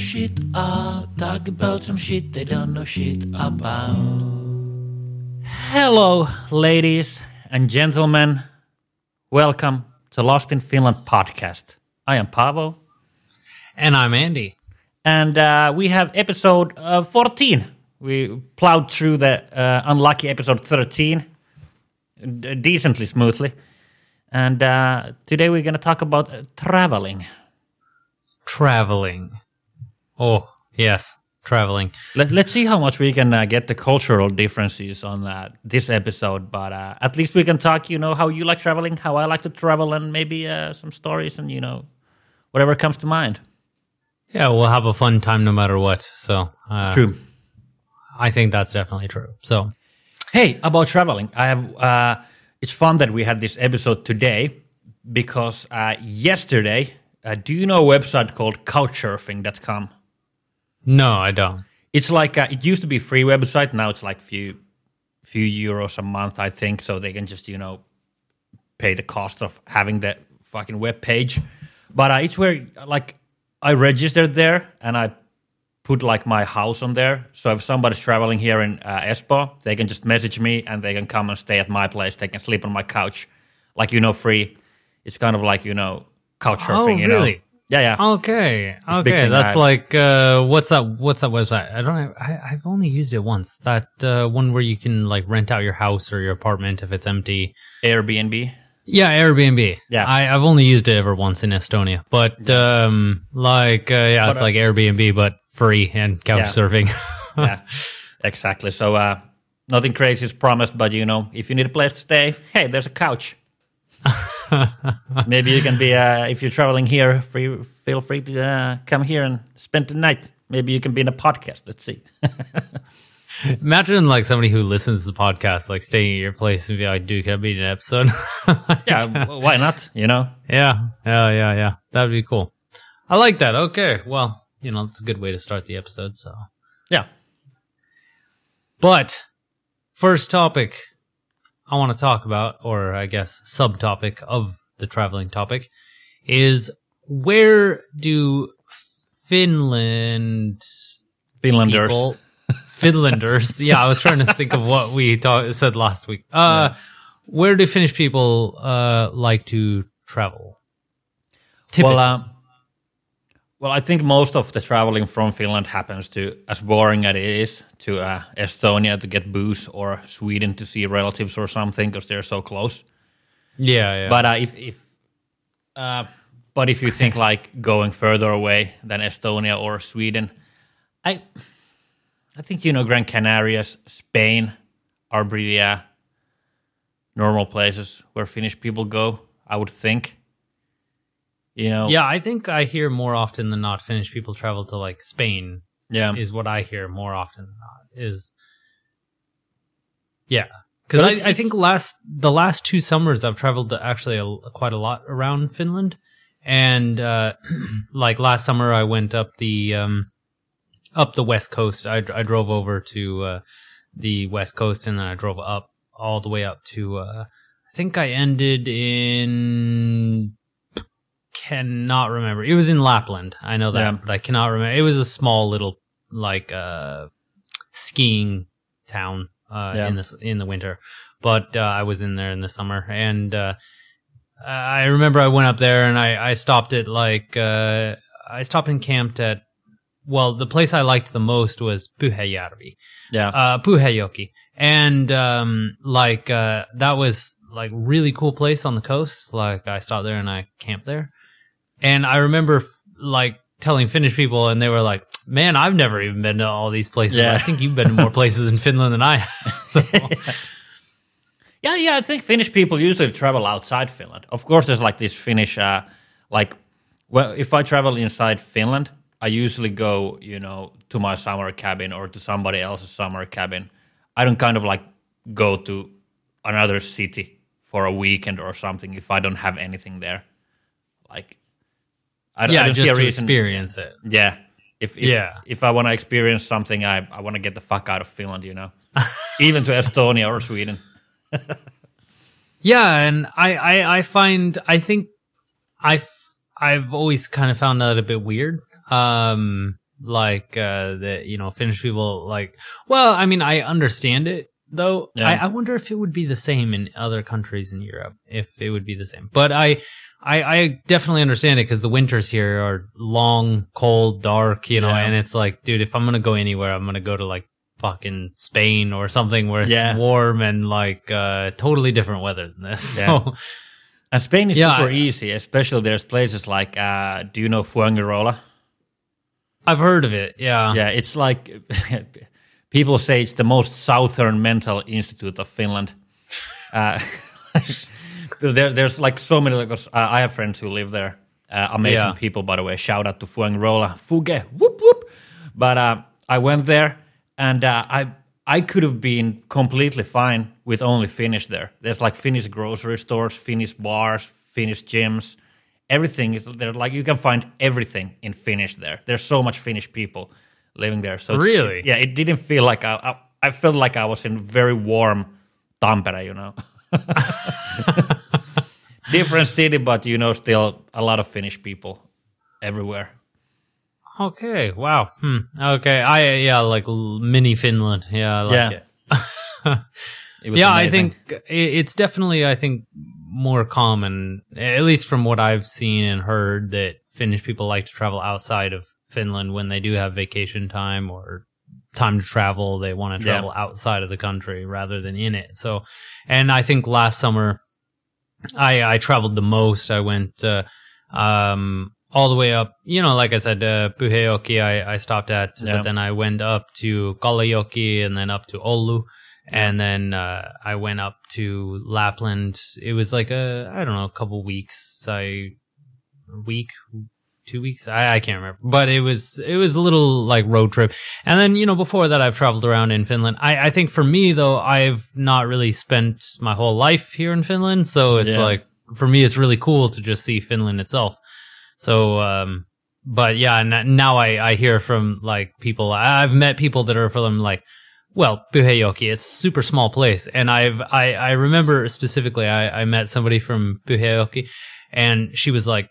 shit. Ah, talk about some shit they don't know shit about. Hello, ladies and gentlemen. Welcome to Lost in Finland podcast. I am Paavo, And I'm Andy. and uh, we have episode uh, 14. We plowed through the uh, unlucky episode 13 d- decently smoothly. And uh, today we're going to talk about uh, traveling. Traveling. Oh, yes, traveling. Let, let's see how much we can uh, get the cultural differences on uh, this episode. But uh, at least we can talk, you know, how you like traveling, how I like to travel, and maybe uh, some stories and, you know, whatever comes to mind. Yeah, we'll have a fun time no matter what. So, uh, True. I think that's definitely true. So, Hey, about traveling, I have. Uh, it's fun that we had this episode today because uh, yesterday, uh, do you know a website called Couchsurfing.com? No, I don't. It's like uh, it used to be a free website. Now it's like few few euros a month, I think. So they can just you know pay the cost of having the fucking web page. But uh, it's where like I registered there and I put like my house on there. So if somebody's traveling here in uh, Espoo, they can just message me and they can come and stay at my place. They can sleep on my couch, like you know, free. It's kind of like you know couch surfing. Oh, you know? Yeah, yeah. Okay, okay, that's I- like uh, what's that? What's that website? I don't. know. I, I've only used it once. That uh, one where you can like rent out your house or your apartment if it's empty. Airbnb. Yeah, Airbnb. Yeah. I, I've only used it ever once in Estonia, but um, like uh, yeah, But, it's uh, like Airbnb but free and couch Yeah. surfing. yeah, exactly. So uh, nothing crazy is promised, but you know, if you need a place to stay, hey, there's a couch. Maybe you can be uh, if you're traveling here. Free, feel free to uh, come here and spend the night. Maybe you can be in a podcast. Let's see. Imagine like somebody who listens to the podcast, like staying at your place and be like, "Dude, can I be in an episode?" yeah, w- why not? You know. yeah, yeah, yeah, yeah. That would be cool. I like that. Okay, well, you know, it's a good way to start the episode. So, Yeah. but first topic I want to talk about, or I guess subtopic of the traveling topic, is where do Finland Finlanders. people, Finlanders. yeah, I was trying to think of what we ta- said last week. Uh, Where do Finnish people uh, like to travel? Typically. Well, uh, well, I think most of the traveling from Finland happens to, as boring as it is, to uh, Estonia to get booze or Sweden to see relatives or something because they're so close. yeah, yeah. But uh, if, if uh, but if you think like going further away than Estonia or Sweden, I I think you know Gran Canarias, Spain are pretty uh, normal places where Finnish people go. I would think. You know. yeah, I think I hear more often than not Finnish people travel to like Spain Yeah. is what I hear more often than not. Is yeah, because I, I think last the last two summers I've traveled to actually a, quite a lot around Finland, and uh, like last summer I went up the um, up the west coast. I, I drove over to uh, the west coast and then I drove up all the way up to. Uh, I think I ended in cannot remember. It was in Lapland. I know that, Yeah. but I cannot remember. It was a small little like uh skiing town uh Yeah. in this in the winter. But uh, I was in there in the summer and uh I remember I went up there and I I stopped at like uh I stopped and camped at well, the place I liked the most was Pyhäjärvi Yeah. uh. And, um, like, uh, that was like really cool place on the coast. Like I stopped there and I camped there. And I remember f- like telling Finnish people and they were like, man, I've never even been to all these places. Yeah. I think you've been to more places in Finland than I have. so, Yeah, yeah. I think Finnish people usually travel outside Finland. Of course, there's like this Finnish, uh, like, well, if I travel inside Finland, I usually go, you know, to my summer cabin or to somebody else's summer cabin. I don't kind of like go to another city for a weekend or something if I don't have anything there. Like, I, don't- I yeah, don't see just a to reason. experience it. Yeah. If, if Yeah. if I want to experience something, I, I want to get the fuck out of Finland, you know, even to Estonia or Sweden. Yeah, and I, I, I find I think I've I've always kind of found that a bit weird. Um, like uh that you know finnish people like well i mean i understand it though Yeah. I, I wonder if it would be the same in other countries in europe if it would be the same but i i, I definitely understand it because the winters here are long cold dark you know Yeah. and it's like dude if i'm gonna go anywhere i'm gonna go to like fucking spain or something where it's Yeah. warm and like uh totally different weather than this Yeah. so And Spain is Yeah, super I- easy, especially there's places like, uh, do you know Fuengirola? i've heard of it yeah Yeah, it's like people say it's the most southern mental institute of Finland. Uh, there, there's like so many. Like, uh, I have friends who live there. Uh, amazing Yeah. people, by the way. Shout out to Fuengirola, Fuge, whoop whoop. But uh, I went there, and uh, I I could have been completely fine with only Finnish there. There's like Finnish grocery stores, Finnish bars, Finnish gyms. Everything is there. Like you can find everything in Finnish there. There's so much Finnish people living there. So Really? yeah, it didn't feel like I, I. I felt like I was in very warm Tampere, you know. Different city, but you know, still a lot of Finnish people everywhere. Okay. Wow. Hmm. Okay. I yeah, like mini Finland. Yeah. I like Yeah. it. It Yeah, I think it's definitely I think more common, at least from what I've seen and heard, that Finnish people like to travel outside of Finland when they do have vacation time or time to travel. They want to Yeah. travel outside of the country rather than in it. So, and I think last summer I I traveled the most. I went uh, um, all the way up. You know, like I said, uh, Pyhäjoki I, I stopped at, Yeah. but then I went up to Kalajoki and then up to Oulu. And then uh, I went up to Lapland. It was like a I don't know a couple weeks. I week, two weeks. I, I can't remember, but it was it was a little like road trip. And then you know before that I've traveled around in Finland. I I think for me though I've not really spent my whole life here in Finland, so it's Yeah. like for me it's really cool to just see Finland itself. So um but yeah, now I, I hear from like people. I've met people that are from like, well, Pyhäjoki. It's super small place, and I've I, I remember specifically I, I met somebody from Pyhäjoki, and she was like,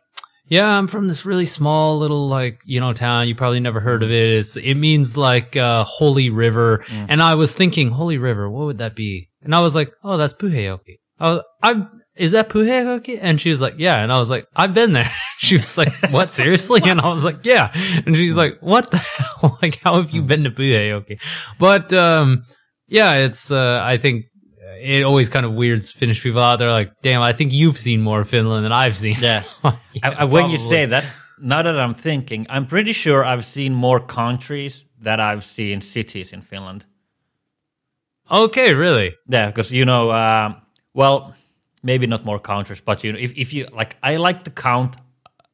"Yeah, I'm from this really small little like you know town. You probably never heard of it. It's, it means like uh, holy river." And I was thinking, holy river, what would that be? And I was like, "Oh, that's Pyhäjoki." I was, I'm. Is that Pyhäjoki? And she was like, yeah. And I was like, I've been there. she was like, what, seriously? And I was like, yeah. And she's like, what the hell? like, how have you been to Pyhäjoki? But, um, yeah, it's, uh, I think it always kind of weirds Finnish people out there. Like, damn, I think you've seen more Finland than I've seen. Yeah. Yeah, I, when you say that, now that I'm thinking, I'm pretty sure I've seen more countries that I've seen cities in Finland. Okay, really? Yeah, because you know, um well, maybe not more countries, but you know, if, if you like, I like to count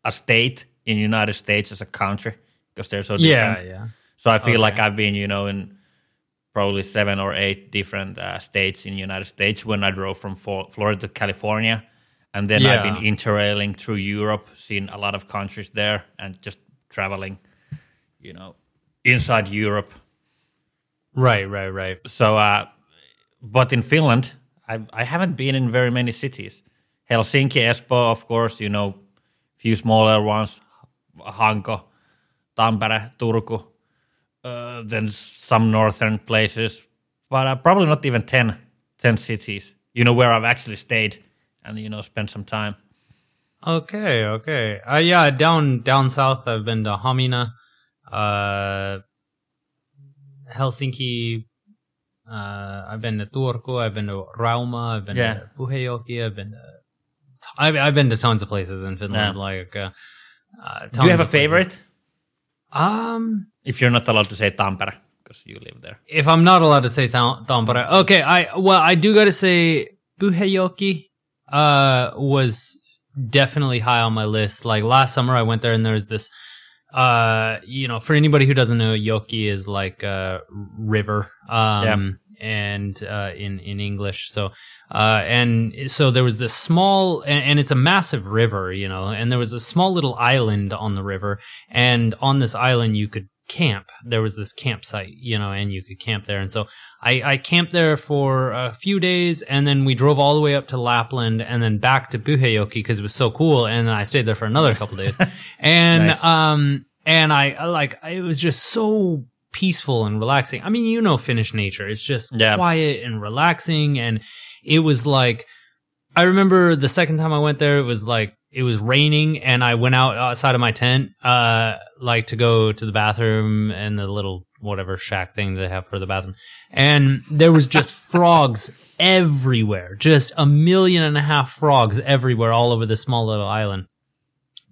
a state in United States as a country because they're so different. Yeah, yeah. So I feel like I've been, you know, in probably seven or eight different uh, states in the United States when I drove from Florida to California, and then I've Yeah. been interrailing through Europe, seen a lot of countries there, and just traveling, you know, inside Europe. Right, right, right. So, uh, but in Finland, I I haven't been in very many cities. Helsinki, Espoo, of course, you know, few smaller ones, Hanko, Tampere, Turku, uh, then some northern places, but uh, probably not even 10, 10 cities. You know where I've actually stayed and you know spent some time. Okay, okay. Uh, yeah, down down south, I've been to Hamina, uh, Helsinki. Uh, I've been to Turku. I've been to Rauma. I've been Yeah. to Pyhäjoki. I've been to. I've, I've been to tons of places in Finland. Yeah. Like, uh, uh, Do you have a favorite? Um, If you're not allowed to say Tampere because you live there. if I'm not allowed to say Tam- Tampere, okay. I well, I do got to say Pyhäjoki uh, was definitely high on my list. Like last summer, I went there, and there's this. Uh, you know, for anybody who doesn't know, Joki is like a river. Um, and uh, in in English, so uh, and so there was this small, and, and it's a massive river, you know, and there was a small little island on the river, and on this island you could camp. There was this campsite, you know, and you could camp there. And so I, I camped there for a few days, and then we drove all the way up to Lapland, and then back to Pyhäjoki because it was so cool. And I stayed there for another couple days, and Nice. um, and I I like it was just so peaceful and relaxing. I mean, you know, Finnish nature. It's just Yeah. quiet and relaxing, and it was like I remember the second time I went there, it was like it was raining, and I went out outside of my tent, uh, like to go to the bathroom and the little whatever shack thing they have for the bathroom, and there was just frogs everywhere, just a million and a half frogs everywhere, all over this small little island.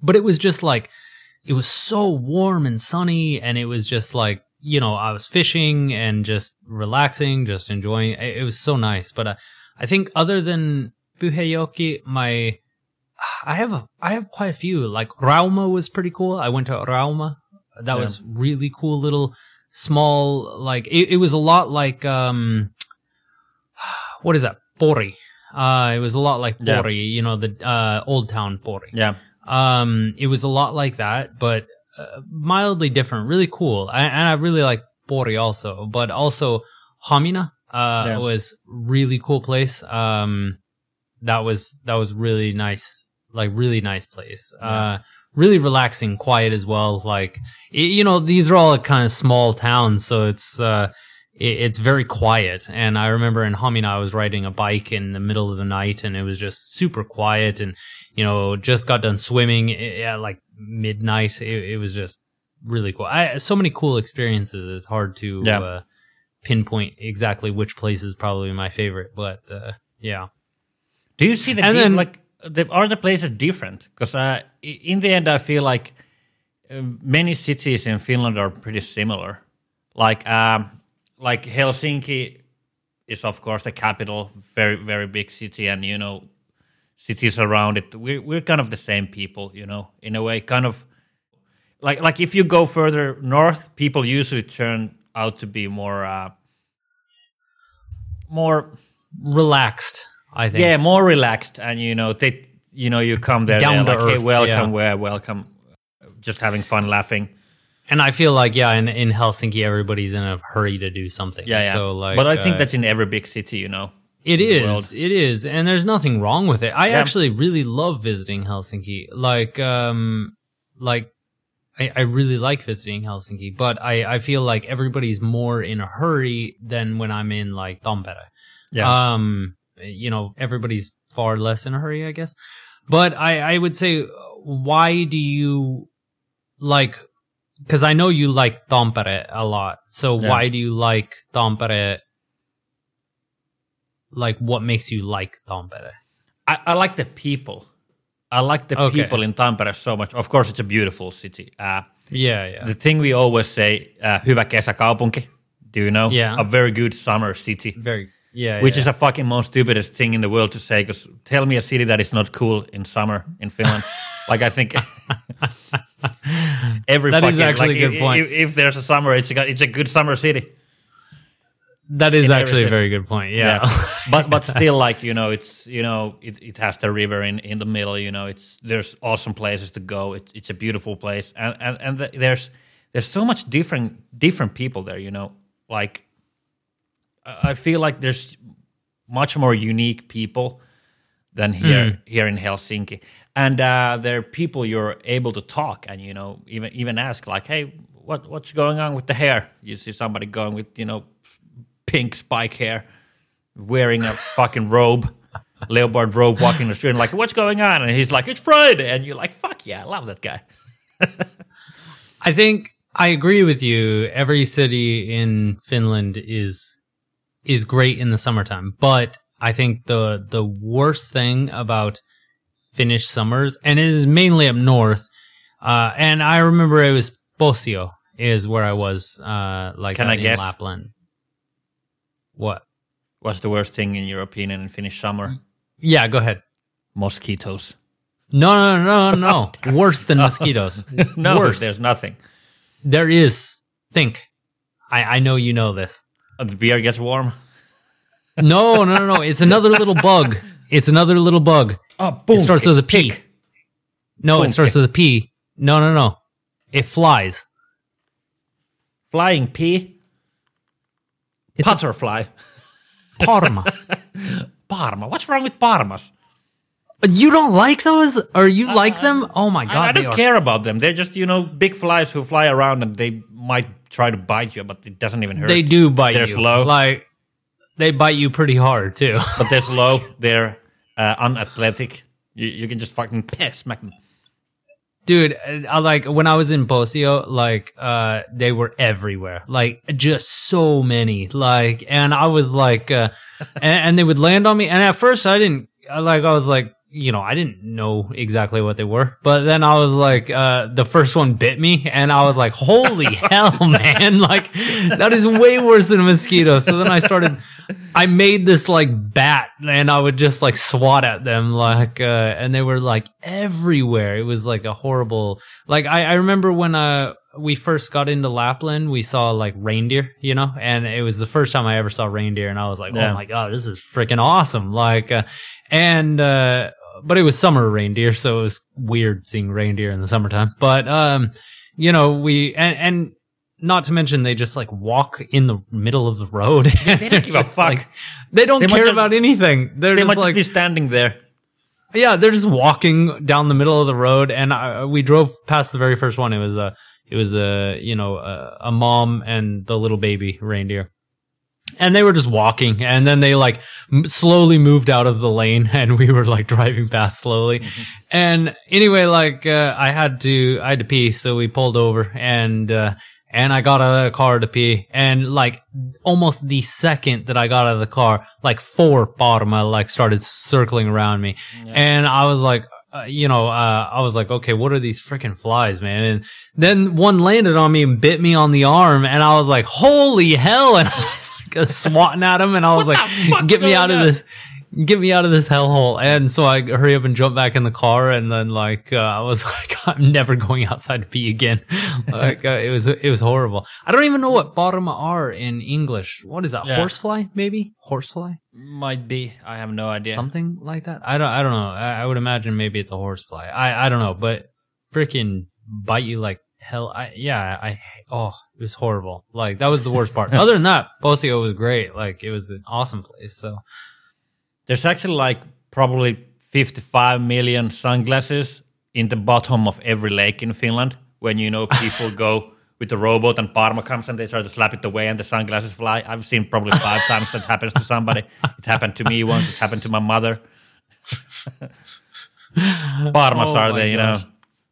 But it was just like it was so warm and sunny, and it was just like you know I was fishing and just relaxing, just enjoying. It, it was so nice, but. Uh, I think other than Pyhäjoki, my I have a, I have quite a few. Like Rauma was pretty cool. I went to Rauma. That Yeah. was really cool. Little small like it, it was a lot like um what is that Pori. Uh, it was a lot like Yeah. Pori. You know the uh, old town Pori. Yeah. Um, it was a lot like that, but uh, mildly different. Really cool. I, and I really like Pori also, but also Hamina uh, Yeah. was really cool place. Um, that was that was really nice, like really nice place. Uh, really relaxing, quiet as well. Like y- you know, these are all kind of small towns, so it's uh, it, it's very quiet. And I remember in Hamina, I was riding a bike in the middle of the night, and it was just super quiet. And you know, just got done swimming at like midnight. It, it was just really cool. I so many cool experiences. It's hard to Yeah. uh, pinpoint exactly which place is probably my favorite, but uh, yeah. Do you see the And di- then- like the are the places different? Because uh, in the end, I feel like uh, many cities in Finland are pretty similar. Like um, like Helsinki is of course the capital, very very big city, and you know cities around it. We're we're kind of the same people, you know, in a way, kind of like like if you go further north, people usually turn out to be more uh, more Relaxed, I think. yeah, more relaxed, and you know they, you know, you come there, Down to like, hey, earth, welcome, yeah. where, welcome, just having fun, laughing. And I feel like yeah, in, in Helsinki, everybody's in a hurry to do something. Yeah, yeah. So like, but I think uh, that's in every big city, you know. It is. It is. And there's nothing wrong with it. I Yeah. actually really love visiting Helsinki. Like, um, like, I, I really like visiting Helsinki, but I, I feel like everybody's more in a hurry than when I'm in like Tampere. Yeah, Um, you know, everybody's far less in a hurry, I guess. But I, I would say, why do you like, cause I know you like Tampere a lot. So Yeah. why do you like Tampere? Like, what makes you like Tampere? I, I like the people. I like the Okay. people in Tampere so much. Of course, it's a beautiful city. Uh, Yeah, yeah. the thing we always say, uh, hyvä kesäkaupunki. Do you know? Yeah. A very good summer city. Very, yeah. Which yeah. is a fucking most stupidest thing in the world to say. Because tell me a city that is not cool in summer in Finland. like I think every That is fucking- actually like, a good if, point. If, if there's a summer, it's a it's a good summer city. That is actually a very good point. Yeah. but but still, like you know, it's you know, it, it has the river in, in the middle. You know, it's there's awesome places to go. It's it's a beautiful place, and and and the, there's there's so much different different people there. You know, like I feel like there's much more unique people than here here in Helsinki, and uh, there are people you're able to talk and you know even even ask like, hey, what what's going on with the hair? You see somebody going with you know pink spike hair, wearing a fucking robe, leopard robe, walking the street, and like, what's going on? And he's like, it's Friday, and you're like, fuck yeah, I love that guy. I think I agree with you. Every city in Finland is is great in the summertime, but I think the the worst thing about Finnish summers, and it is mainly up north, uh, and I remember it was Posio is where I was, uh, like Can I in guess? Lapland. What? What's the worst thing in your opinion in Finnish summer? Yeah, go ahead. Mosquitoes. No, no, no, no, no. Worse than mosquitoes. No, Worse. there's nothing. There is. Think. I, I know you know this. Uh, The beer gets warm. No, no, no, no. It's another little bug. It's another little bug. Oh, boom. It starts with a P. No, Boom, it starts with a P. No, no, no. It flies. Flying pea. It's a Butterfly. paarma. Paarma. What's wrong with Paarmas? You don't like those, or you like them? Oh my god, I, I don't are- care about them. They're just you know big flies who fly around and they might try to bite you, but it doesn't even hurt. They do bite They're you. slow. Like they bite you pretty hard too. but they're slow. They're uh, unathletic. You, you can just fucking piss, smack them. Dude I, like when i was in Posio like uh they were everywhere. Like just so many. Like and i was like uh and, and they would land on me. And at first i didn't like i was like you know i didn't know exactly what they were but then i was like uh the first one bit me and i was like holy hell man like that is way worse than a mosquito so then i started I made this like bat and I would just like swat at them like uh and they were like everywhere. It was like a horrible like I, I remember when uh we first got into Lapland, we saw like reindeer, you know, and it was the first time I ever saw reindeer and I was like, Yeah. Oh my god, this is freaking awesome. Like uh, and uh but it was summer reindeer, so it was weird seeing reindeer in the summertime. But um you know, we and, and not to mention they just like walk in the middle of the road. They don't give a fuck. they don't They care about anything. They're They just like, just be standing there. yeah, they're just walking down the middle of the road. And I, we drove past the very first one. It was a, it was a, you know, a, a mom and the little baby reindeer. And they were just walking, and then they like m- slowly moved out of the lane, and we were like driving past slowly. And anyway, like uh, I had to, I had to pee, so we pulled over, and uh, and I got out of the car to pee, and like almost the second that I got out of the car, like four paarma like started circling around me, and I was like, uh, you know, uh, I was like, okay, what are these freaking flies, man? And then one landed on me and bit me on the arm, and I was like, holy hell! And I was swatting at him, and I was What like, get me out of on? this get me out of this hellhole. And so I hurry up and jump back in the car. And then like, uh, I was like, I'm never going outside to pee again. like, uh, it was, it was horrible. I don't even know what bottom are in English. What is that? Yeah. Horsefly, maybe? Horsefly? Might be. I have no idea. Something like that? I don't, I don't know. I, I would imagine maybe it's a horsefly. I, I don't know, but freaking bite you like hell. I, yeah, I, oh, it was horrible. Like, that was the worst part. Other than that, Posio was great. Like, it was an awesome place. So, There's actually like probably 55 million sunglasses in the bottom of every lake in Finland. When you know people go with the robot and paarma comes and they try to slap it away and the sunglasses fly. I've seen probably five times that happens to somebody. It happened to me once. It happened to my mother. Paarmas Oh are the you know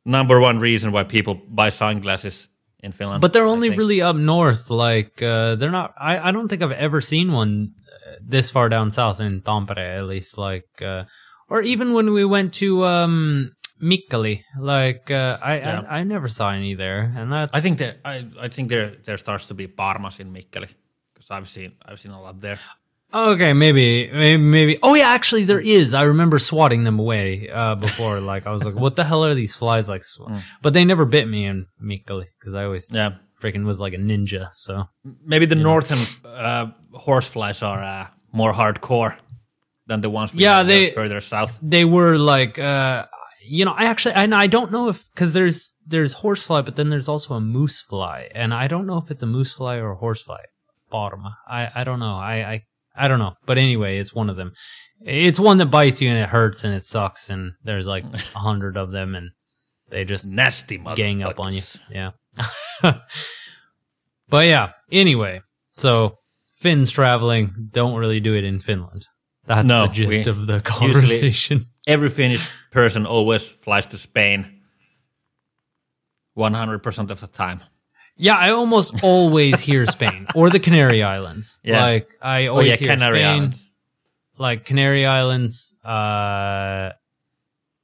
number one reason why people buy sunglasses in Finland. But they're only really up north. Like uh, they're not. I, I don't think I've ever seen one uh, this far down south in Tampere, at least. Like, uh, or even when we went to um, Mikkeli, like uh, I, Yeah. I I never saw any there, and that's. I think that I, I think there there starts to be Paarmas in Mikkeli because I've seen I've seen a lot there. Okay, maybe, maybe, maybe. Oh yeah, actually, there is. I remember swatting them away uh, before. like, I was like, "What the hell are these flies?" Like? Mm. but they never bit me in Mikkeli because I always Yeah, freaking was like a ninja. So maybe the northern uh, horseflies are uh, more hardcore than the ones we Yeah, they- further south. they were like uh you know i actually and i don't know if because there's there's horsefly but then there's also a moose fly and i don't know if it's a moose fly or a horsefly bottom i i don't know i i i don't know. But anyway it's one of them. It's one that bites you and it hurts and it sucks and there's like a hundred of them and they just Nasty gang up on you. yeah. But yeah anyway. So finns traveling. Don't really do it in finland. That's No, the gist of the conversation. Every Finnish person always flies to Spain. One hundred percent of the time. Yeah, I almost always hear Spain or the Canary Islands. Yeah. Like I Oh always yeah, hear Canary Spain, Islands. like Canary Islands. Uh,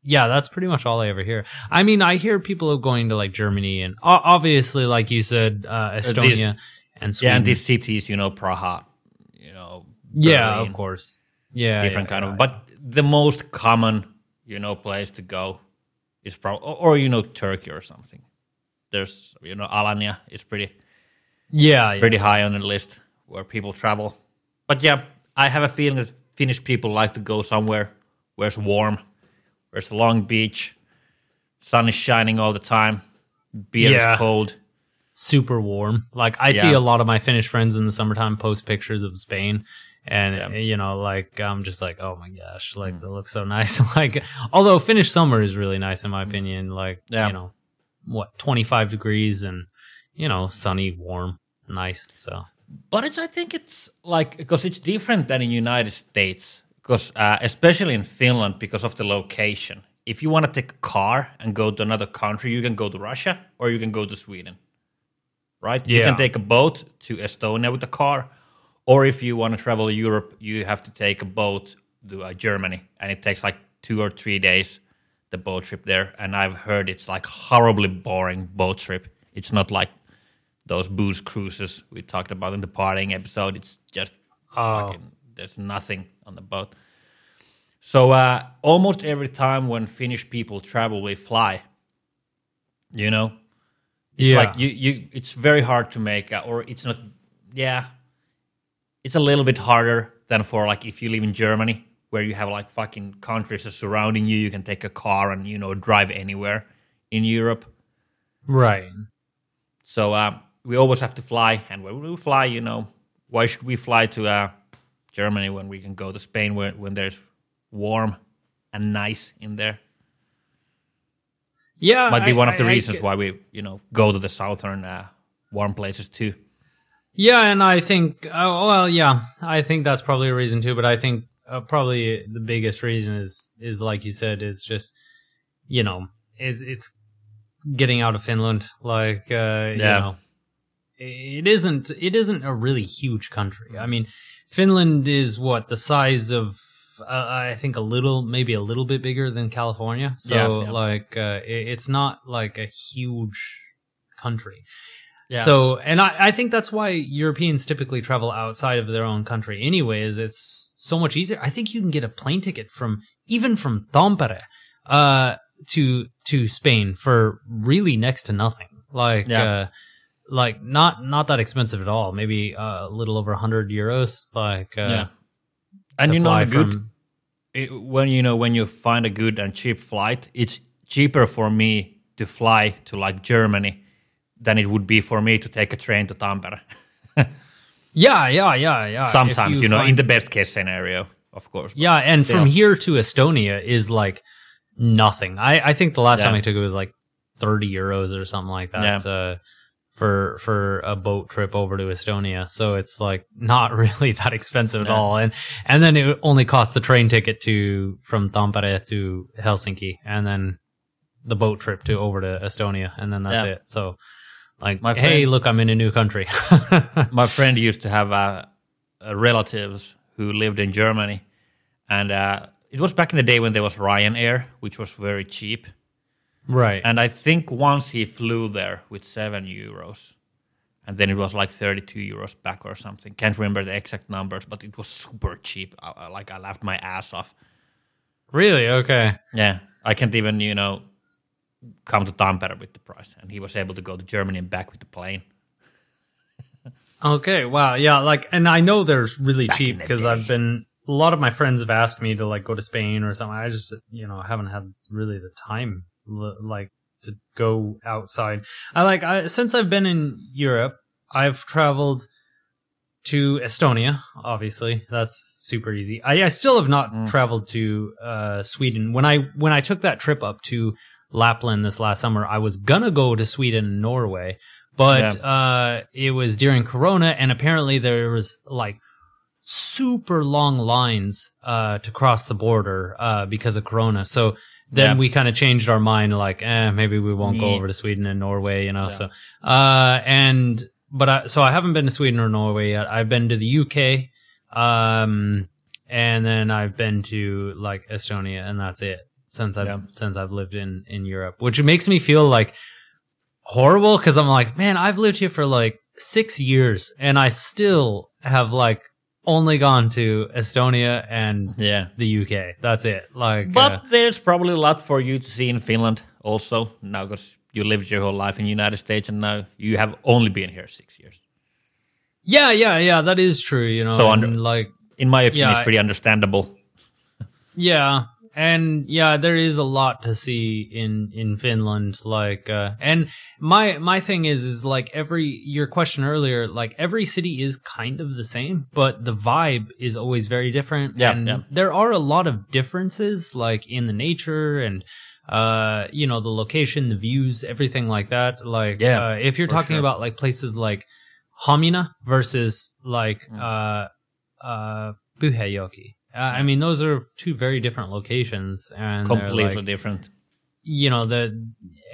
yeah, that's pretty much all I ever hear. I mean, I hear people going to like Germany and obviously, like you said, uh, Estonia and Sweden. Yeah, and these cities, you know, Praha, you know, yeah, of course. Yeah, different yeah, kind yeah. of. But the most common, you know, place to go is probably, or, or you know, Turkey or something. There's, you know, Alanya is pretty yeah, yeah. pretty high on the list where people travel. But yeah, I have a feeling that Finnish people like to go somewhere where it's warm, where it's a long beach, sun is shining all the time, beer Yeah. is cold. super warm. Like I see a lot of my Finnish friends in the summertime post pictures of Spain, and Yeah. you know, like I'm just like, oh my gosh, like mm. that looks so nice. like, although Finnish summer is really nice in my mm. opinion. Like, Yeah. you know, what 25 degrees and you know, sunny, warm, nice. So But it's I think it's like because it's different than in United States because uh, especially in Finland because of the location. If you want to take a car and go to another country, you can go to Russia or you can go to Sweden. Right? You can take a boat to Estonia with a car, or if you want to travel Europe, you have to take a boat to uh, Germany, and it takes like two or three days the boat trip there. And I've heard it's like horribly boring boat trip. It's not like those booze cruises we talked about in the partying episode. It's just Oh. fucking there's nothing on the boat. So uh, almost every time when Finnish people travel, we fly. You know, it's Yeah. like you you. It's very hard to make, uh, or it's not. Yeah, it's a little bit harder than for like if you live in Germany, where you have like fucking countries surrounding you. You can take a car and you know drive anywhere. In Europe, right. so um, we always have to fly, and when we fly, you know, why should we fly to uh, Germany when we can go to Spain when, when there's warm and nice in there? Yeah, Might be I- one of the I- I reasons get- why we, you know, go to the southern uh, warm places too. Yeah, and I think, uh, well, yeah, I think that's probably a reason too. But I think uh, probably the biggest reason is is like you said, is just you know, it's it's getting out of Finland. Like, uh, you Yeah. know, it isn't it isn't a really huge country. I mean, Finland is what the size of. Uh, I think a little, maybe a little bit bigger than California. So, Yeah, yeah. like, uh, it, it's not like a huge country. Yeah. So, and I, I think that's why Europeans typically travel outside of their own country anyways. It's so much easier. I think you can get a plane ticket from, even from Tampere, uh, to, to Spain for really next to nothing. Like, Yeah. uh, like not, not that expensive at all. Maybe uh, a little over a hundred euros. Like, uh, yeah. And you know, good it, when you know when you find a good and cheap flight, it's cheaper for me to fly to like Germany than it would be for me to take a train to Tampere. yeah, yeah, yeah, yeah. Sometimes, you, know, find- in the best case scenario, of course. Yeah, and Still. from here to Estonia is like nothing. I, I think the last time I took it was like thirty euros or something like that uh, for for a boat trip over to Estonia. So it's like not really that expensive at all. And and then it only cost the train ticket to from Tampere to Helsinki, and then the boat trip to over to Estonia, and then that's Yeah. it. So like, My hey, friend- look, I'm in a new country. my friend used to have uh, uh, relatives who lived in Germany, and uh, it was back in the day when there was Ryanair, which was very cheap. right. And I think once he flew there with seven euros, and then it was like thirty-two euros back or something. Can't remember the exact numbers, but it was super cheap. I- like I laughed my ass off. really? Okay. Yeah, I can't even you know come to Tampere with the price, and he was able to go to Germany and back with the plane. Okay, wow, yeah, like, and I know there's really Back cheap because. I've been. A lot of my friends have asked me to like go to Spain or something. I just, you know, haven't had really the time, like, to go outside. I like I, since I've been in Europe, I've traveled to Estonia. Obviously, that's super easy. I, I still have not Mm. traveled to uh, Sweden. When I when I took that trip up to Lapland this last summer, I was gonna go to Sweden and Norway, but uh, it was during Corona, and apparently there was like super long lines uh, to cross the border uh, because of Corona. So then Yeah. we kind of changed our mind, like, eh, maybe we won't go over to Sweden and Norway, you know. So, uh, and but I, so I haven't been to Sweden or Norway yet. I've been to the UK, um, and then I've been to like Estonia, and that's it since I've Yeah. since I've lived in in Europe, which makes me feel like horrible because I'm like, man, I've lived here for like six years, and I still have like only gone to Estonia and Yeah. the UK. That's it. Like, But uh, there's probably a lot for you to see in Finland also now because you lived your whole life in the United States and now you have only been here six years. yeah, yeah, yeah, that is true. You know, So under- like, In my opinion, Yeah, it's pretty understandable. yeah, and yeah, there is a lot to see in in Finland. Like, uh, and my my thing is is like every your question earlier, like every city is kind of the same, but the vibe is always very different. Yeah, and yeah. there are a lot of differences, like in the nature and uh, you know, the location, the views, everything like that. Like, Yeah, uh, if you're talking sure. about like places like Hamina versus like Mm. uh uh Pyhäjoki. Uh, I mean, those are two very different locations, and completely like, different. you know, the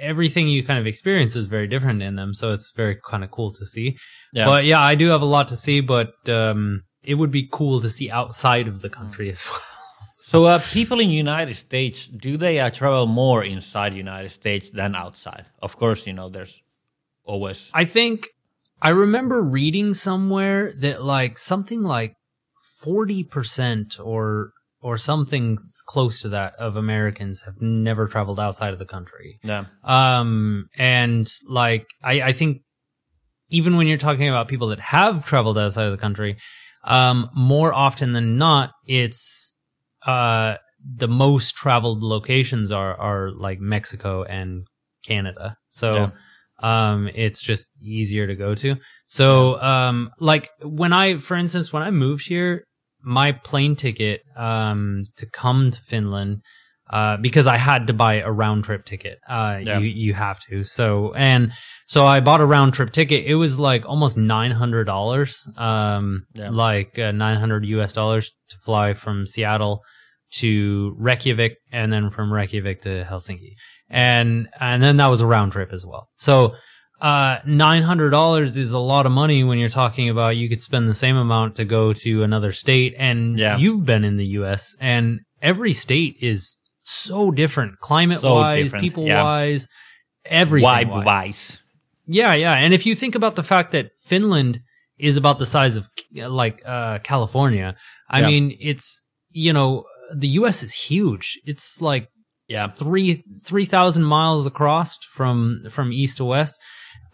everything you kind of experience is very different in them. So it's very kind of cool to see. Yeah. But yeah, I do have a lot to see, but um, it would be cool to see outside of the country as well. So, uh, people in United States, do they uh, travel more inside United States than outside? Of course, you know, there's always I think I remember reading somewhere that like something like forty percent or or something close to that of Americans have never traveled outside of the country. yeah, Um, and like, I, I think even when you're talking about people that have traveled outside of the country, um, more often than not, it's, uh, the most traveled locations are, are like Mexico and Canada. So, um, it's just easier to go to. So, um, like when I, for instance, when I moved here, my plane ticket, um, to come to Finland, uh, because I had to buy a round trip ticket. Uh, Yeah. you, you have to. So, and so I bought a round trip ticket. It was like almost $900, um, Yeah. like uh, 900 US dollars to fly from Seattle to Reykjavik and then from Reykjavik to Helsinki. And, and then that was a round trip as well. So, uh, $900 is a lot of money when you're talking about you could spend the same amount to go to another state. And Yeah. you've been in the US and every state is so different climate wise, different, people yeah. wise, everything. vibe wise. wise. Yeah, yeah. And if you think about the fact that Finland is about the size of like uh, California, I Yeah. mean, it's you know the U.S. is huge. It's like Yeah, three three thousand miles across from from east to west.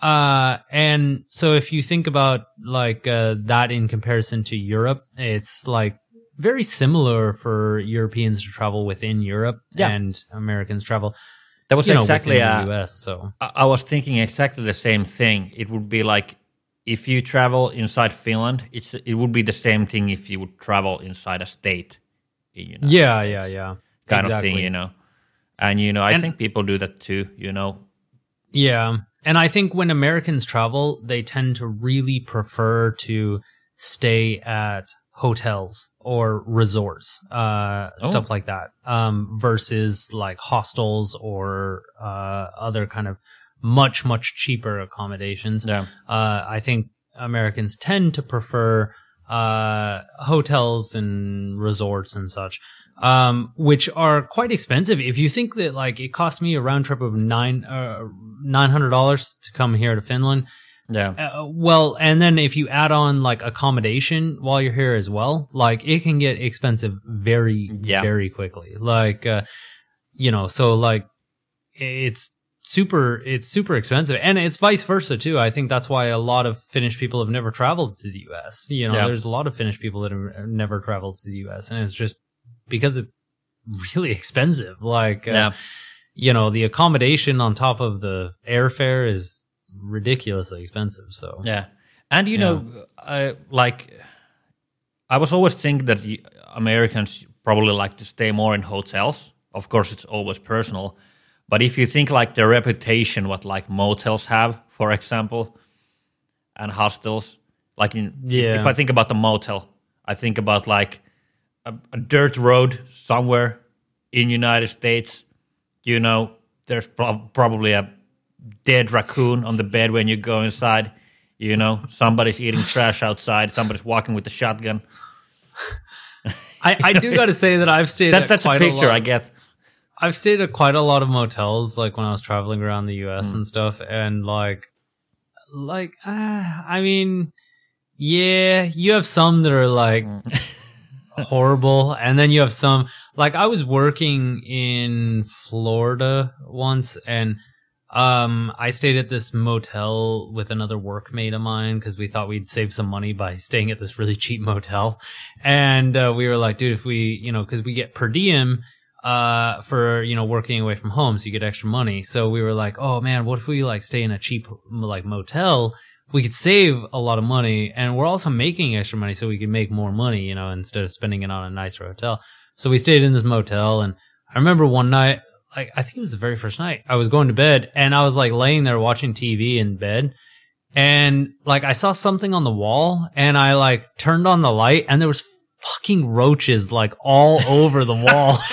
Uh, and so if you think about like uh, that in comparison to Europe, it's like very similar for Europeans to travel within Europe Yeah. and Americans travel, that was you know, exactly. Uh, the U.S. So I I was thinking exactly the same thing. It would be like if you travel inside Finland, it's it would be the same thing if you would travel inside a state. In United yeah, States. yeah, yeah, kind of thing, you know. And you know, I And- think people do that too. You know, Yeah. And I think when Americans travel, they tend to really prefer to stay at hotels or resorts, uh, Oh. stuff like that, um, versus like hostels or, uh, other kind of much, much cheaper accommodations. yeah, Uh, I think Americans tend to prefer uh, hotels and resorts and such, um, which are quite expensive. If you think that like it cost me a round trip of nine uh, nine hundred dollars to come here to Finland, yeah, uh, well, and then if you add on like accommodation while you're here as well, like it can get expensive very, Yeah. very quickly. Like, uh, you know, so like it's super, it's super expensive, and it's vice versa too. I think that's why a lot of Finnish people have never traveled to the U.S. You know, Yeah. there's a lot of Finnish people that have never traveled to the U.S. and it's just because it's really expensive. Like, uh, you know, the accommodation on top of the airfare is ridiculously expensive. So Yeah, and you know, I like. I was always thinking that Americans probably like to stay more in hotels. Of course, it's always personal, but if you think like the reputation, what like motels have, for example, and hostels, like in Yeah. if I think about the motel, I think about like a, a dirt road somewhere in United States. You know, there's prob probably a dead raccoon on the bed when you go inside. You know, somebody's eating trash outside. Somebody's walking with a shotgun. I, I do got to say that I've stayed. That's at that's a picture lot, I get. I've stayed at quite a lot of motels, like when I was traveling around the U.S. Hmm. and stuff, and like, like, uh, I mean, yeah, you have some that are like Hmm. horrible, and then you have some like I was working in Florida once, and um, I stayed at this motel with another workmate of mine because we thought we'd save some money by staying at this really cheap motel, and uh, we were like, dude, if we, you know, because we get per diem uh, for you know working away from home, so you get extra money. So we were like, oh man, what if we like stay in a cheap like motel? We could save a lot of money, and we're also making extra money, so we could make more money, you know, instead of spending it on a nicer hotel. So we stayed in this motel, and I remember one night, like I think it was the very first night, I was going to bed, and I was like laying there watching TV in bed, and like I saw something on the wall, and I like turned on the light, and there was fucking roaches like all over the wall.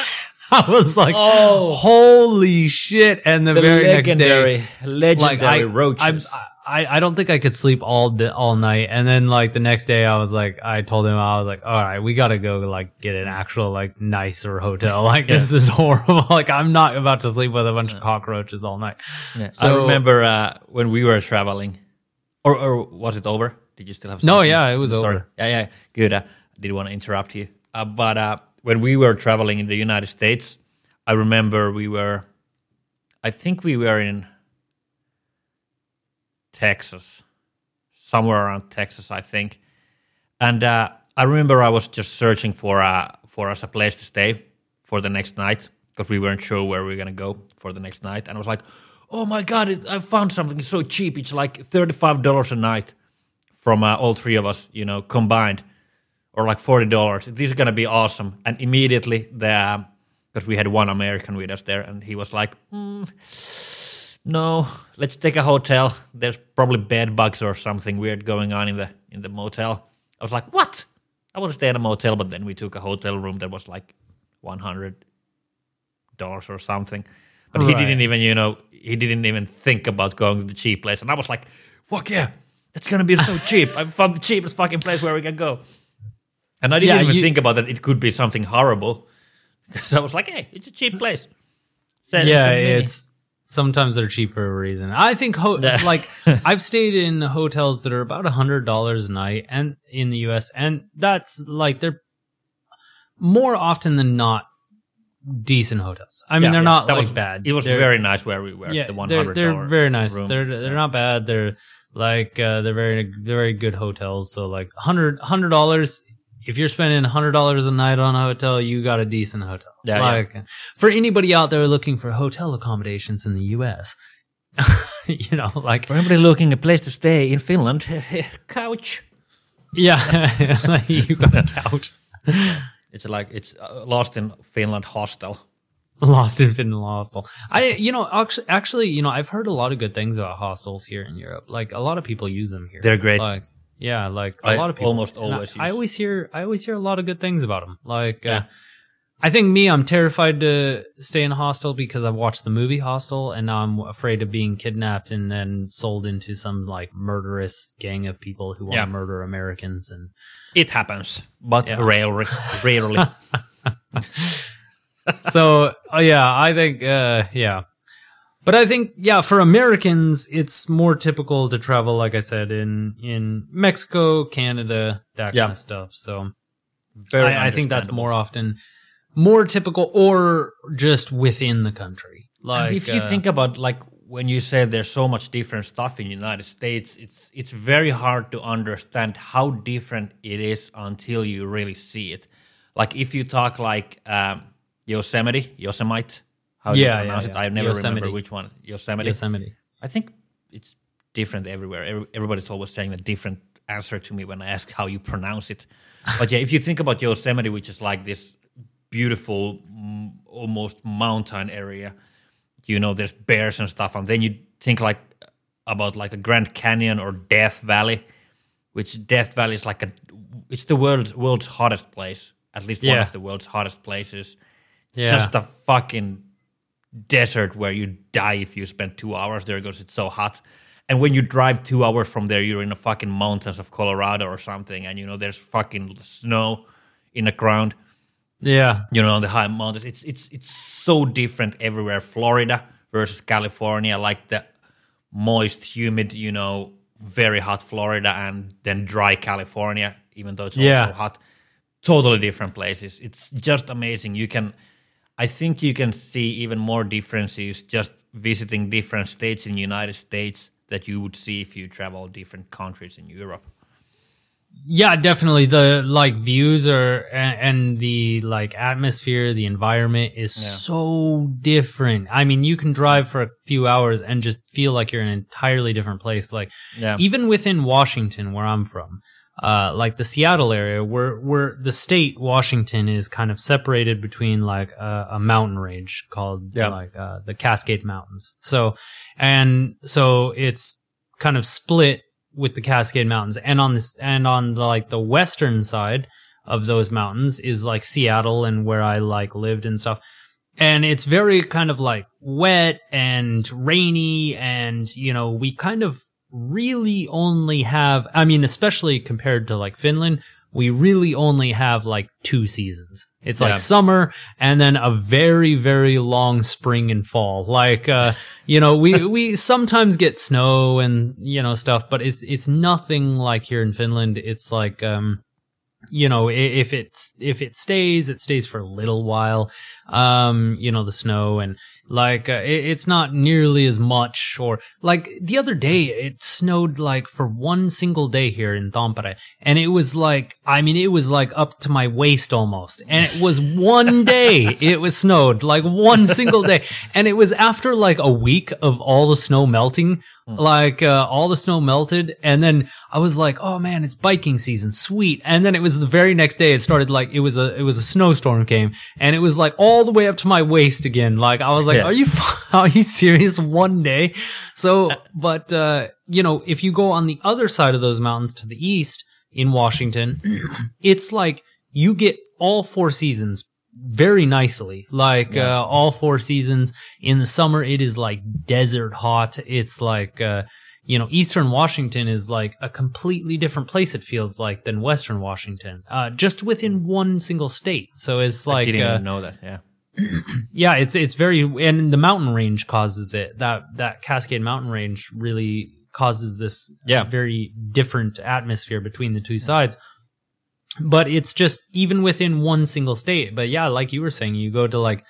I was like, Oh. holy shit! And the, The very next legendary, day, legendary like I, roaches. I, I, I don't think I could sleep all all night. And then like the next day, I was like, I told him I was like, all right, we got to go like get an actual like nicer hotel. Like this is horrible. like I'm not about to sleep with a bunch of cockroaches all night. Yeah. I remember uh, when we were traveling, or, or was it over? Did you still have? No, yeah, it was over. Yeah, yeah, good. Uh, didn't want to interrupt you, uh, but uh, when we were traveling in the United States, I remember we were, I think we were in Texas, somewhere around Texas, I think, and uh, I remember I was just searching for uh, for us a place to stay for the next night because we weren't sure where we were gonna go for the next night, and I was like, "Oh my god, it, I found something so cheap! It's like thirty five dollars a night from uh, all three of us, you know, combined, or like forty dollars. This is gonna be awesome!" And immediately the because we had one American with us there, and he was like, "Hmm, "No, let's take a hotel. There's probably bed bugs or something weird going on in the in the motel." I was like, "What? I want to stay in a motel." But then we took a hotel room that was like one hundred dollars or something. But he didn't even, you know, he didn't even think about going to the cheap place. And I was like, "Fuck yeah, that's gonna be so cheap! I found the cheapest fucking place where we can go." And I didn't Yeah, even you- think about that it could be something horrible. Because I was like, "Hey, it's a cheap place." So- yeah, it's sometimes they're cheap for a reason. I think ho- like I've stayed in hotels that are about a hundred dollars a night, and in the U.S., and that's like they're more often than not decent hotels. I mean, Yeah, they're yeah, not that like was bad. It was They're- very nice where we were. yeah, the one they're, they're very nice. room. They're they're Yeah. not bad. They're like uh, they're very they're very good hotels. So like hundred hundred dollars. If you're spending hundred dollars a night on a hotel, you got a decent hotel. Yeah, yeah. for anybody out there looking for hotel accommodations in the U.S., you know, like For anybody looking a place to stay in Finland, couch. yeah, like, you got a couch. It's like it's uh, lost in Finland hostel. Lost in Finland hostel. I, you know, actually, actually, you know, I've heard a lot of good things about hostels here in Europe. Like a lot of people use them here. They're great. Like, yeah, like a I lot of people. almost and I- always I, always hear, I always hear a lot of good things about them. Like, Yeah. uh, I think me, I'm terrified to stay in a hostel because I've watched the movie Hostel, and now I'm afraid of being kidnapped and then sold into some like murderous gang of people who want Yeah. to murder Americans and. It happens, but Yeah. rarely. rarely. so uh, yeah, I think uh, yeah, but I think yeah, for Americans, it's more typical to travel, like I said, in in Mexico, Canada, that Yeah. kind of stuff. So Very I, I think that's more often more typical, or just within the country. Like and if you uh, think about like when you say there's so much different stuff in the United States, it's it's very hard to understand how different it is until you really see it. Like if you talk like um, Yosemite, Yosemite, how Yeah, you yeah, pronounce it? I never remember Yosemite. which one. Yosemite. Yosemite, I think it's different everywhere. Everybody's always saying a different answer to me when I ask how you pronounce it. But yeah, if you think about Yosemite, which is like this beautiful, almost mountain area, you know, there's bears and stuff, and then you think like about like a Grand Canyon or Death Valley, which Death Valley is like a, it's the world's world's hottest place, at least one of the world's hottest places yeah, just a fucking desert where you die if you spend two hours there because it's so hot. And when you drive two hours from there, you're in the fucking mountains of Colorado or something, and you know there's fucking snow in the ground. yeah, You know, on the high mountains, it's it's it's so different everywhere. Florida versus California, like the moist, humid, you know, very hot Florida, and then dry California, even though it's Yeah. also hot. Totally different places. It's just amazing. You can, I think, you can see even more differences just visiting different states in the United States that you would see if you travel different countries in Europe. yeah, definitely. The like views are and, and the like atmosphere, the environment is Yeah. so different. I mean, you can drive for a few hours and just feel like you're in an entirely different place. Like Yeah. even within Washington, where I'm from, uh, like the Seattle area, where where the state Washington is kind of separated between like a, a mountain range called like uh, the Cascade Mountains. So and so it's kind of split with the Cascade Mountains, and on this and on the like the western side of those mountains is like Seattle and where I like lived and stuff. And it's very kind of like wet and rainy and you know, we kind of really only have I mean, especially compared to like Finland, we really only have like two seasons. It's Yeah. like summer and then a very, very long spring and fall. Like uh you know, we we sometimes get snow and you know stuff, but it's it's nothing like here in Finland. It's like um you know, if it's if it stays, it stays for a little while. Um, you know, the snow and like uh, it, it's not nearly as much. Or like the other day, it snowed like for one single day here in Tampere, and it was like I mean, it was like up to my waist almost, and it was one day it was snowed like one single day, and it was after like a week of all the snow melting like uh, all the snow melted and then i was like oh man it's biking season. Sweet. And then it was the very next day it started like it was a it was a snowstorm came and it was like all the way up to my waist again. Like i was like Yeah. are you are you serious? One day? So but uh you know if you go on the other side of those mountains to the east in washington it's like you get all four seasons very nicely. Like Yeah. uh, all four seasons in the summer, it is like desert hot. It's like uh, you know, Eastern Washington is like a completely different place. It feels like than Western Washington, uh, just within one single state. So it's I like didn't uh, even know that. Yeah. yeah, it's it's very and the mountain range causes it. That that Cascade Mountain Range really causes this Yeah. very different atmosphere between the two sides. But it's just even within one single state. But yeah, like you were saying, you go to like,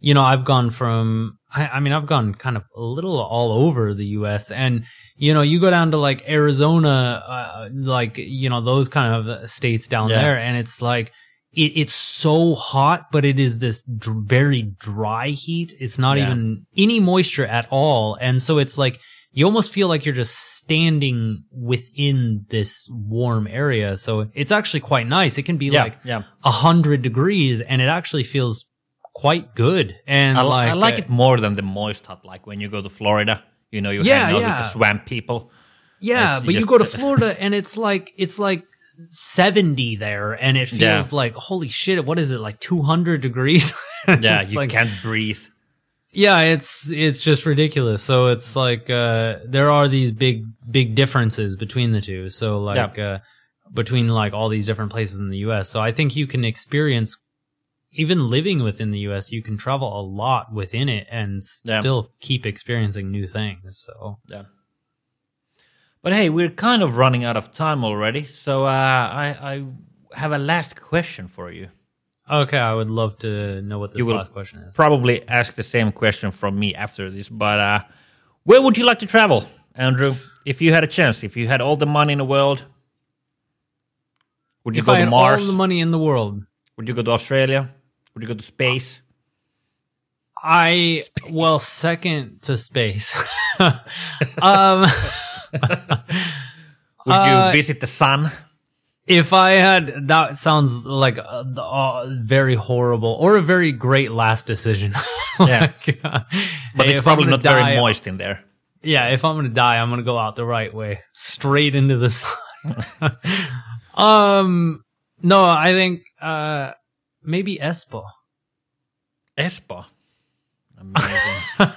you know, I've gone from, I, I mean, I've gone kind of a little all over the U.S. and you know, you go down to like Arizona, uh, like you know those kind of states down Yeah. there, and it's like it, it's so hot, but it is this dr- very dry heat. It's not Yeah. even any moisture at all. And so it's like, you almost feel like you're just standing within this warm area. So it's actually quite nice. It can be Yeah. like yeah. a hundred degrees and it actually feels quite good. And I, like, I like uh, it more than the moist hot. Like when you go to Florida, you know, you Yeah, hang out yeah. with the swamp people. Yeah, It's but you go to Florida and it's like it's like 70 there and it feels Yeah. like holy shit, what is it? Like 200 degrees? Yeah, you like, can't breathe. Yeah, it's it's just ridiculous. So it's like uh there are these big big differences between the two. So like uh between like all these different places in the US. So I think you can experience even living within the US, you can travel a lot within it and Yeah. still keep experiencing new things. So Yeah. But hey, we're kind of running out of time already, so uh, I, I have a last question for you. Okay, I would love to know what this You last question is. Probably ask the same question from me after this, but uh, where would you like to travel, Andrew? If you had a chance, if you had all the money in the world, would you If go I to had Mars? all the money in the world, would you go to Australia? Would you go to space? I well second to space. um Would Uh, you visit the sun? If I had that sounds like a, a very horrible or a very great last decision. Yeah. Like, uh, But hey, it's probably not very moist in there. Yeah, if I'm gonna die, I'm gonna go out the right way, straight into the sun. um, no, I think uh maybe Espoo. Espa. Amazing.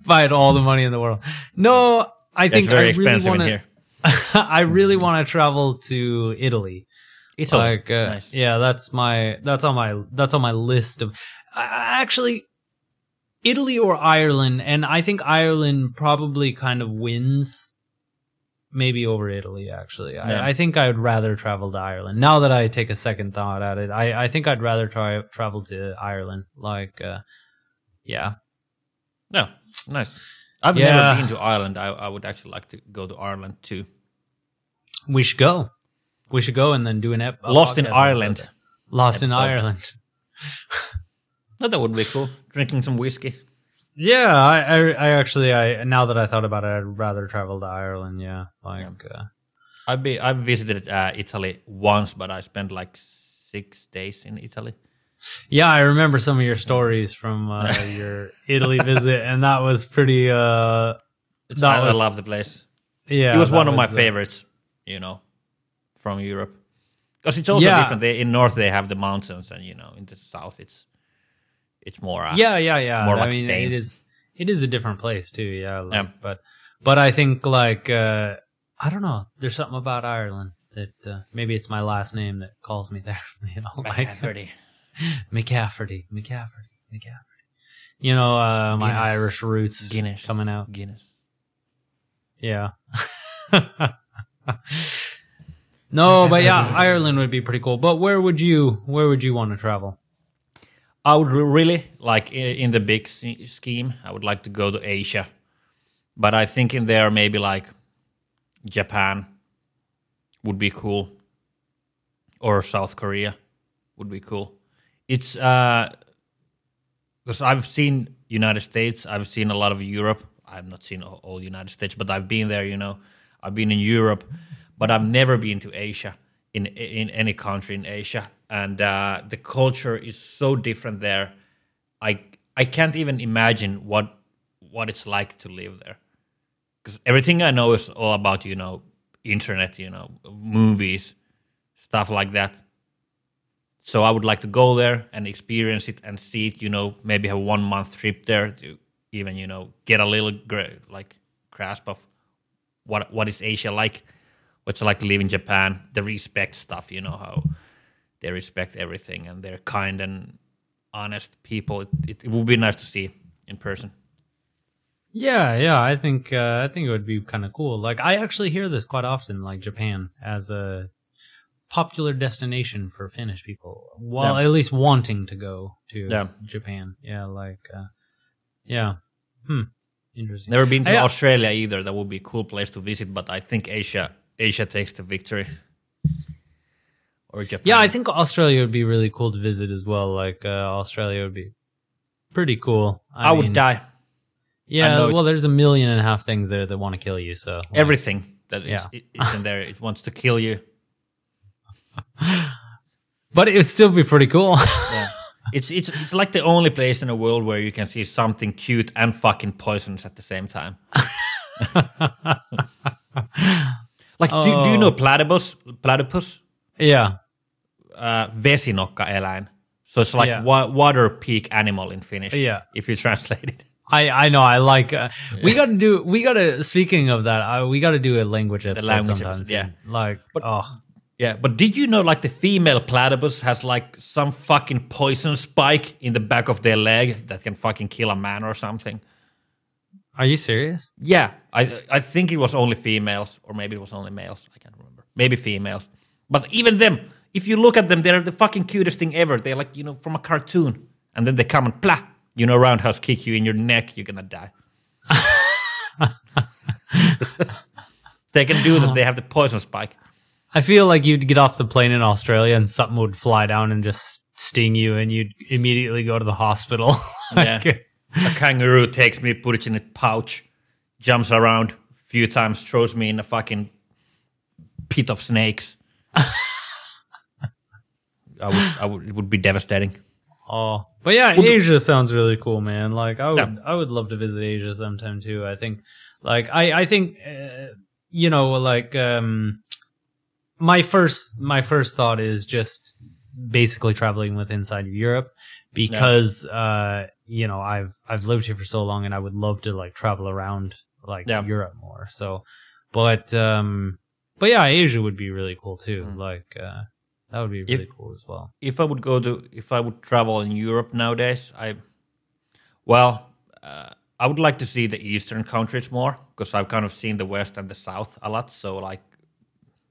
if I had all the money in the world. No, I It's think very I expensive really in here. I really want to travel to Italy. Italy. Like, uh, nice. yeah, that's my that's on my that's on my list of. Uh, actually, Italy or Ireland, and I think Ireland probably kind of wins. Maybe over Italy, actually. Yeah. I, I think I would rather travel to Ireland. Now that I take a second thought at it, I, I think I'd rather try travel to Ireland. Like, uh, yeah, No, nice. I've Yeah. never been to Ireland. I, I would actually like to go to Ireland too. We should go. We should go and then do an ep. Lost in Ireland. episode. Lost in. Ireland. That would be cool. Drinking some whiskey. Yeah, I, I, I actually, I now that I thought about it, I'd rather travel to Ireland. Yeah, like, uh, I've be I've visited uh, Italy once, but I spent like six days in Italy. Yeah, I remember some of your stories from uh, your Italy visit, and that was pretty. uh That I, was- I love the place. Yeah, it was one of my uh, favorites, you know, from Europe. Because it's also Yeah. different. They, in north they have the mountains, and you know, in the south it's it's more. Uh, yeah, yeah, yeah. more I like mean, Spain. it is it is a different place too. Yeah, like, Yeah. but but I think like uh I don't know. There's something about Ireland that uh, maybe it's my last name that calls me there. You know, like McCafferty. McCafferty, McCafferty. You know, uh, my Guinness. Irish roots Guinness coming out. Guinness. Yeah. no, but yeah, Ireland would be pretty cool. But where would you where would you want to travel? I would really like in the big scheme. I would like to go to Asia, but I think in there maybe like Japan would be cool, or South Korea would be cool. It's uh because I've seen United States, I've seen a lot of Europe. I've not seen all, all United States, but I've been there. You know, I've been in Europe, but I've never been to Asia in in any country in Asia, and uh, the culture is so different there. I I can't even imagine what what it's like to live there, because everything I know is all about you know internet, you know movies, stuff like that. So I would like to go there and experience it and see it. You know, maybe have one month trip there to even you know get a little like grasp of what what is Asia like, what's it like to live in Japan, the respect stuff. You know how they respect everything and they're kind and honest people. It, it, it would be nice to see in person. Yeah, yeah, I think uh, I think it would be kind of cool. Like I actually hear this quite often, like Japan as a popular destination for Finnish people. Well, Yeah. at least wanting to go to Yeah. Japan. Yeah, like uh, yeah. Hmm. Interesting. Never been to Yeah. Australia either. That would be a cool place to visit, but I think Asia Asia takes the victory. Or Japan. Yeah, I think Australia would be really cool to visit as well. Like uh, Australia would be pretty cool. I, would mean, die. Yeah, well, there's a million and a half things there that want to kill you. So like, Everything that is Yeah. it's in there, it wants to kill you. But it would still be pretty cool. Yeah. It's it's it's like the only place in the world where you can see something cute and fucking poisonous at the same time. like, do, do you know platypus? Platypus, yeah. uh, vesinokka-eläin. So it's like Yeah. wa- water peak animal in Finnish. Yeah. if you translate it. I I know I like. Uh, we got to do. We got to. Speaking of that, uh, we got to do a language episode language sometimes. episode, yeah. Like oh Yeah, but did you know like the female platypus has like some fucking poison spike in the back of their leg that can fucking kill a man or something? are you serious? Yeah, I I think it was only females, or maybe it was only males. I can't remember. Maybe females. But even them, if you look at them, they're the fucking cutest thing ever. They're like you know from a cartoon, and then they come and plah, you know, roundhouse kick you in your neck. You're gonna die. they can do that. They have the poison spike. I feel like you'd get off the plane in Australia and something would fly down and just sting you, and you'd immediately go to the hospital. Like, Yeah. A kangaroo takes me, puts it in a pouch, jumps around a few times, throws me in a fucking pit of snakes. I would, I would, it would be devastating. Oh, but yeah, Asia sounds really cool, man. Like I would, Yeah. I would love to visit Asia sometime too. I think, like I, I think, uh, you know, like um, my first, my first thought is just basically traveling with inside of Europe because, uh, you know, I've, I've lived here for so long, and I would love to like travel around like Yeah. Europe more. So, but, um, but yeah, Asia would be really cool too. Like, uh, that would be really cool as well. If I would go to, if I would travel in Europe nowadays, I, well, uh, I would like to see the eastern countries more because I've kind of seen the west and the south a lot. So like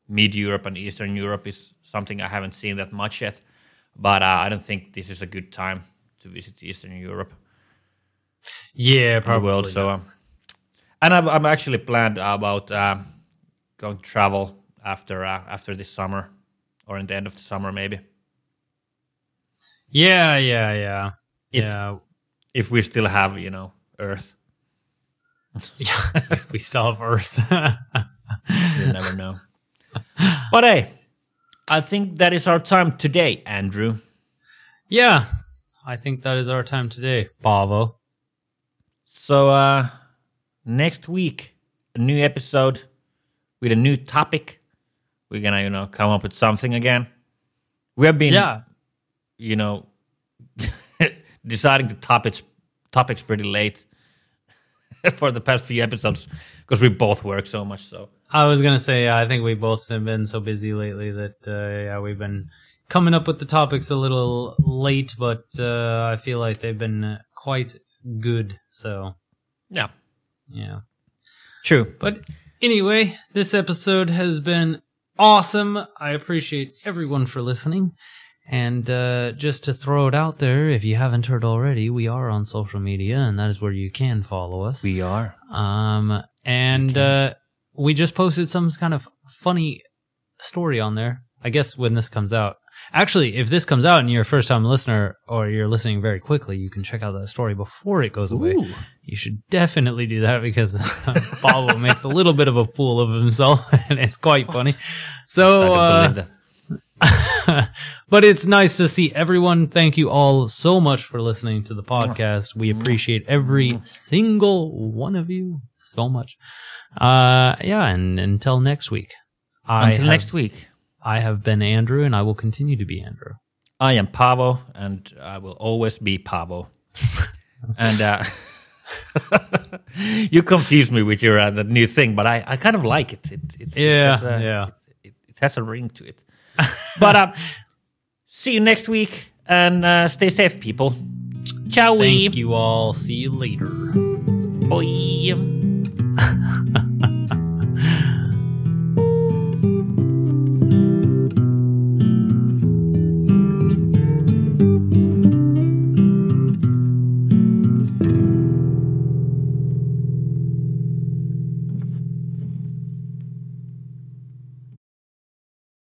mid Europe and Eastern Europe is something I haven't seen that much yet. But uh, I don't think this is a good time to visit Eastern Europe Yeah, probably. world. So, um, and I'm, I'm actually planned about uh, going to travel after uh, after this summer, or in the end of the summer, maybe. Yeah, yeah, yeah. If- yeah. If we still have, you know, Earth, Yeah. if we still have Earth. you never know. But hey, I think that is our time today, Andrew. yeah. I think that is our time today, Paavo. So uh next week, a new episode with a new topic. We're gonna, you know, come up with something again. We have been, Yeah. you know, deciding the topics topics pretty late for the past few episodes because we both work so much. So I was gonna say, I think we both have been so busy lately that uh, yeah, we've been coming up with the topics a little late, but uh, I feel like they've been uh, quite good. So yeah, yeah. true. But anyway, this episode has been awesome. I appreciate everyone for listening. And uh, just to throw it out there, if you haven't heard already, we are on social media, and that is where you can follow us. We are. Um, and uh, we just posted some kind of funny story on there. I guess when this comes out. Actually, if this comes out and you're a first time listener or you're listening very quickly, you can check out that story before it goes away. Ooh. You should definitely do that because Paavo makes a little bit of a fool of himself and it's quite funny. So, uh, but it's nice to see everyone. Thank you all so much for listening to the podcast. We appreciate every single one of you so much. Uh, yeah, and until next week. I Until have- next week. I have been Andrew, and I will continue to be Andrew. I am Paavo, and I will always be Paavo. and uh, you confuse me with your uh, the new thing, but I, I kind of like it. It, it, Yeah, it has, uh, yeah. It, it has a ring to it. but uh, see you next week, and uh, stay safe, people. Ciao. Thank you all. See you later. Bye. 哈哈